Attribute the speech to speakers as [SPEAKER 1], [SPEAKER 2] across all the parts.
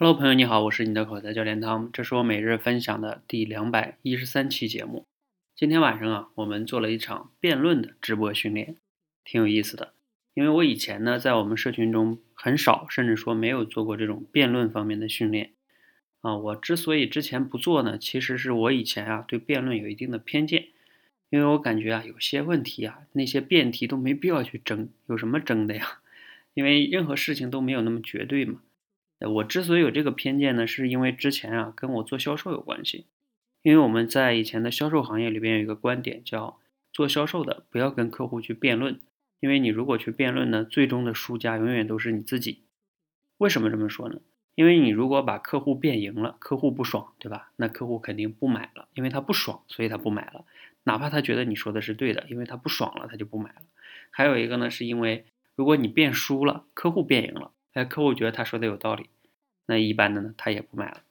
[SPEAKER 1] Hello，朋友你好，我是你的口才教练汤，这是我每日分享的第两百一十三期节目。今天晚上啊，我们做了一场辩论的直播训练，挺有意思的。因为我以前呢，在我们社群中很少，甚至说没有做过这种辩论方面的训练啊。我之所以之前不做呢，其实是我以前啊对辩论有一定的偏见，因为我感觉啊有些问题啊，那些辩题都没必要去争，有什么争的呀？因为任何事情都没有那么绝对嘛。我之所以有这个偏见呢，是因为之前啊跟我做销售有关系。因为我们在以前的销售行业里边有一个观点，叫做销售的不要跟客户去辩论，因为你如果去辩论呢，最终的输家永远都是你自己。为什么这么说呢？因为你如果把客户辩赢了，客户不爽，对吧？那客户肯定不买了，因为他不爽，所以他不买了。哪怕他觉得你说的是对的，因为他不爽了，他就不买了。还有一个呢，是因为如果你辩输了，客户辩赢了。哎，客户觉得他说的有道理，那一般的呢，他也不买了。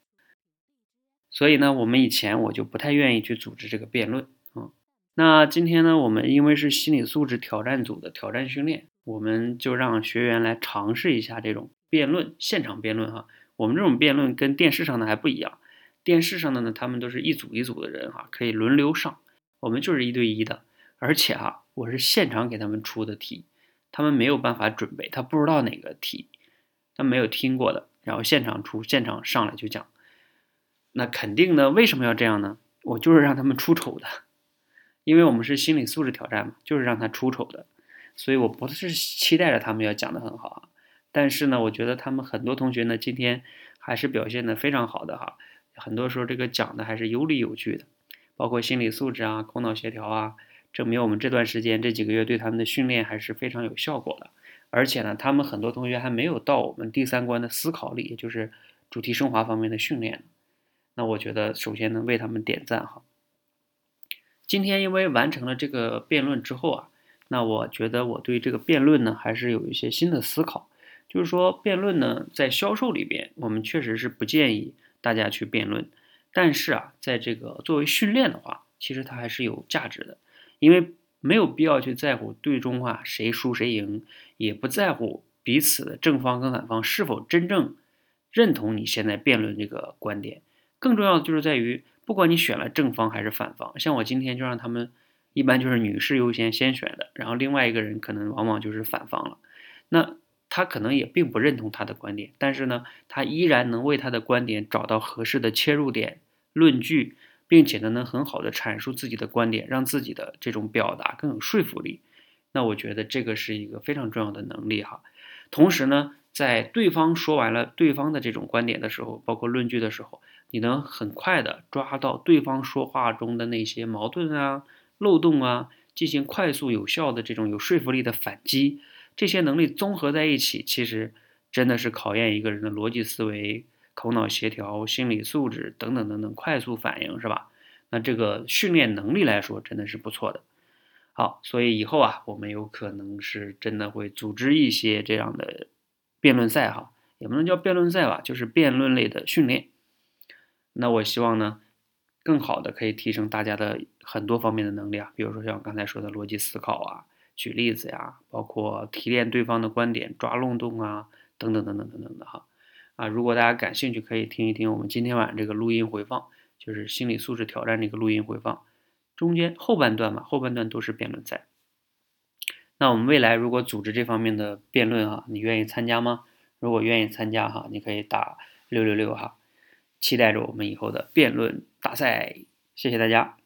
[SPEAKER 1] 所以呢，我们以前我就不太愿意去组织这个辩论啊。那今天呢，我们因为是心理素质挑战组的挑战训练，我们就让学员来尝试一下这种辩论，现场辩论哈。我们这种辩论跟电视上的还不一样，电视上的呢，他们都是一组一组的人哈，可以轮流上，我们就是一对一的，而且哈，我是现场给他们出的题，他们没有办法准备，他不知道哪个题。他没有听过的，然后现场出，现场上来就讲，那肯定呢？为什么要这样呢？我就是让他们出丑的，因为我们是心理素质挑战嘛，就是让他出丑的，所以我不是期待着他们要讲的很好啊。但是呢，我觉得他们很多同学呢，今天还是表现的非常好的哈，很多时候这个讲的还是有理有据的，包括心理素质啊、口脑协调啊，证明我们这段时间这几个月对他们的训练还是非常有效果的。而且呢，他们很多同学还没有到我们第三关的思考力，也就是主题升华方面的训练。那我觉得，首先呢，为他们点赞哈。今天因为完成了这个辩论之后啊，那我觉得我对这个辩论呢，还是有一些新的思考。就是说，辩论呢，在销售里边，我们确实是不建议大家去辩论。但是啊，在这个作为训练的话，其实它还是有价值的，因为。没有必要去在乎最终啊谁输谁赢，也不在乎彼此的正方跟反方是否真正认同你现在辩论这个观点。更重要的就是在于，不管你选了正方还是反方，像我今天就让他们一般就是女士优先先选的，然后另外一个人可能往往就是反方了。那他可能也并不认同他的观点，但是呢，他依然能为他的观点找到合适的切入点、论据。并且呢，能很好的阐述自己的观点，让自己的这种表达更有说服力。那我觉得这个是一个非常重要的能力哈。同时呢，在对方说完了对方的这种观点的时候，包括论据的时候，你能很快的抓到对方说话中的那些矛盾啊、漏洞啊，进行快速有效的这种有说服力的反击。这些能力综合在一起，其实真的是考验一个人的逻辑思维。头脑协调、心理素质等等等等，快速反应是吧？那这个训练能力来说，真的是不错的。好，所以以后啊，我们有可能是真的会组织一些这样的辩论赛哈，也不能叫辩论赛吧，就是辩论类的训练。那我希望呢，更好的可以提升大家的很多方面的能力啊，比如说像刚才说的逻辑思考啊、举例子呀，包括提炼对方的观点、抓漏洞啊，等等等等等等的哈。啊，如果大家感兴趣，可以听一听我们今天晚上这个录音回放，就是心理素质挑战这个录音回放，中间后半段嘛，后半段都是辩论赛。那我们未来如果组织这方面的辩论哈，你愿意参加吗？如果愿意参加哈，你可以打六六六哈，期待着我们以后的辩论大赛，谢谢大家。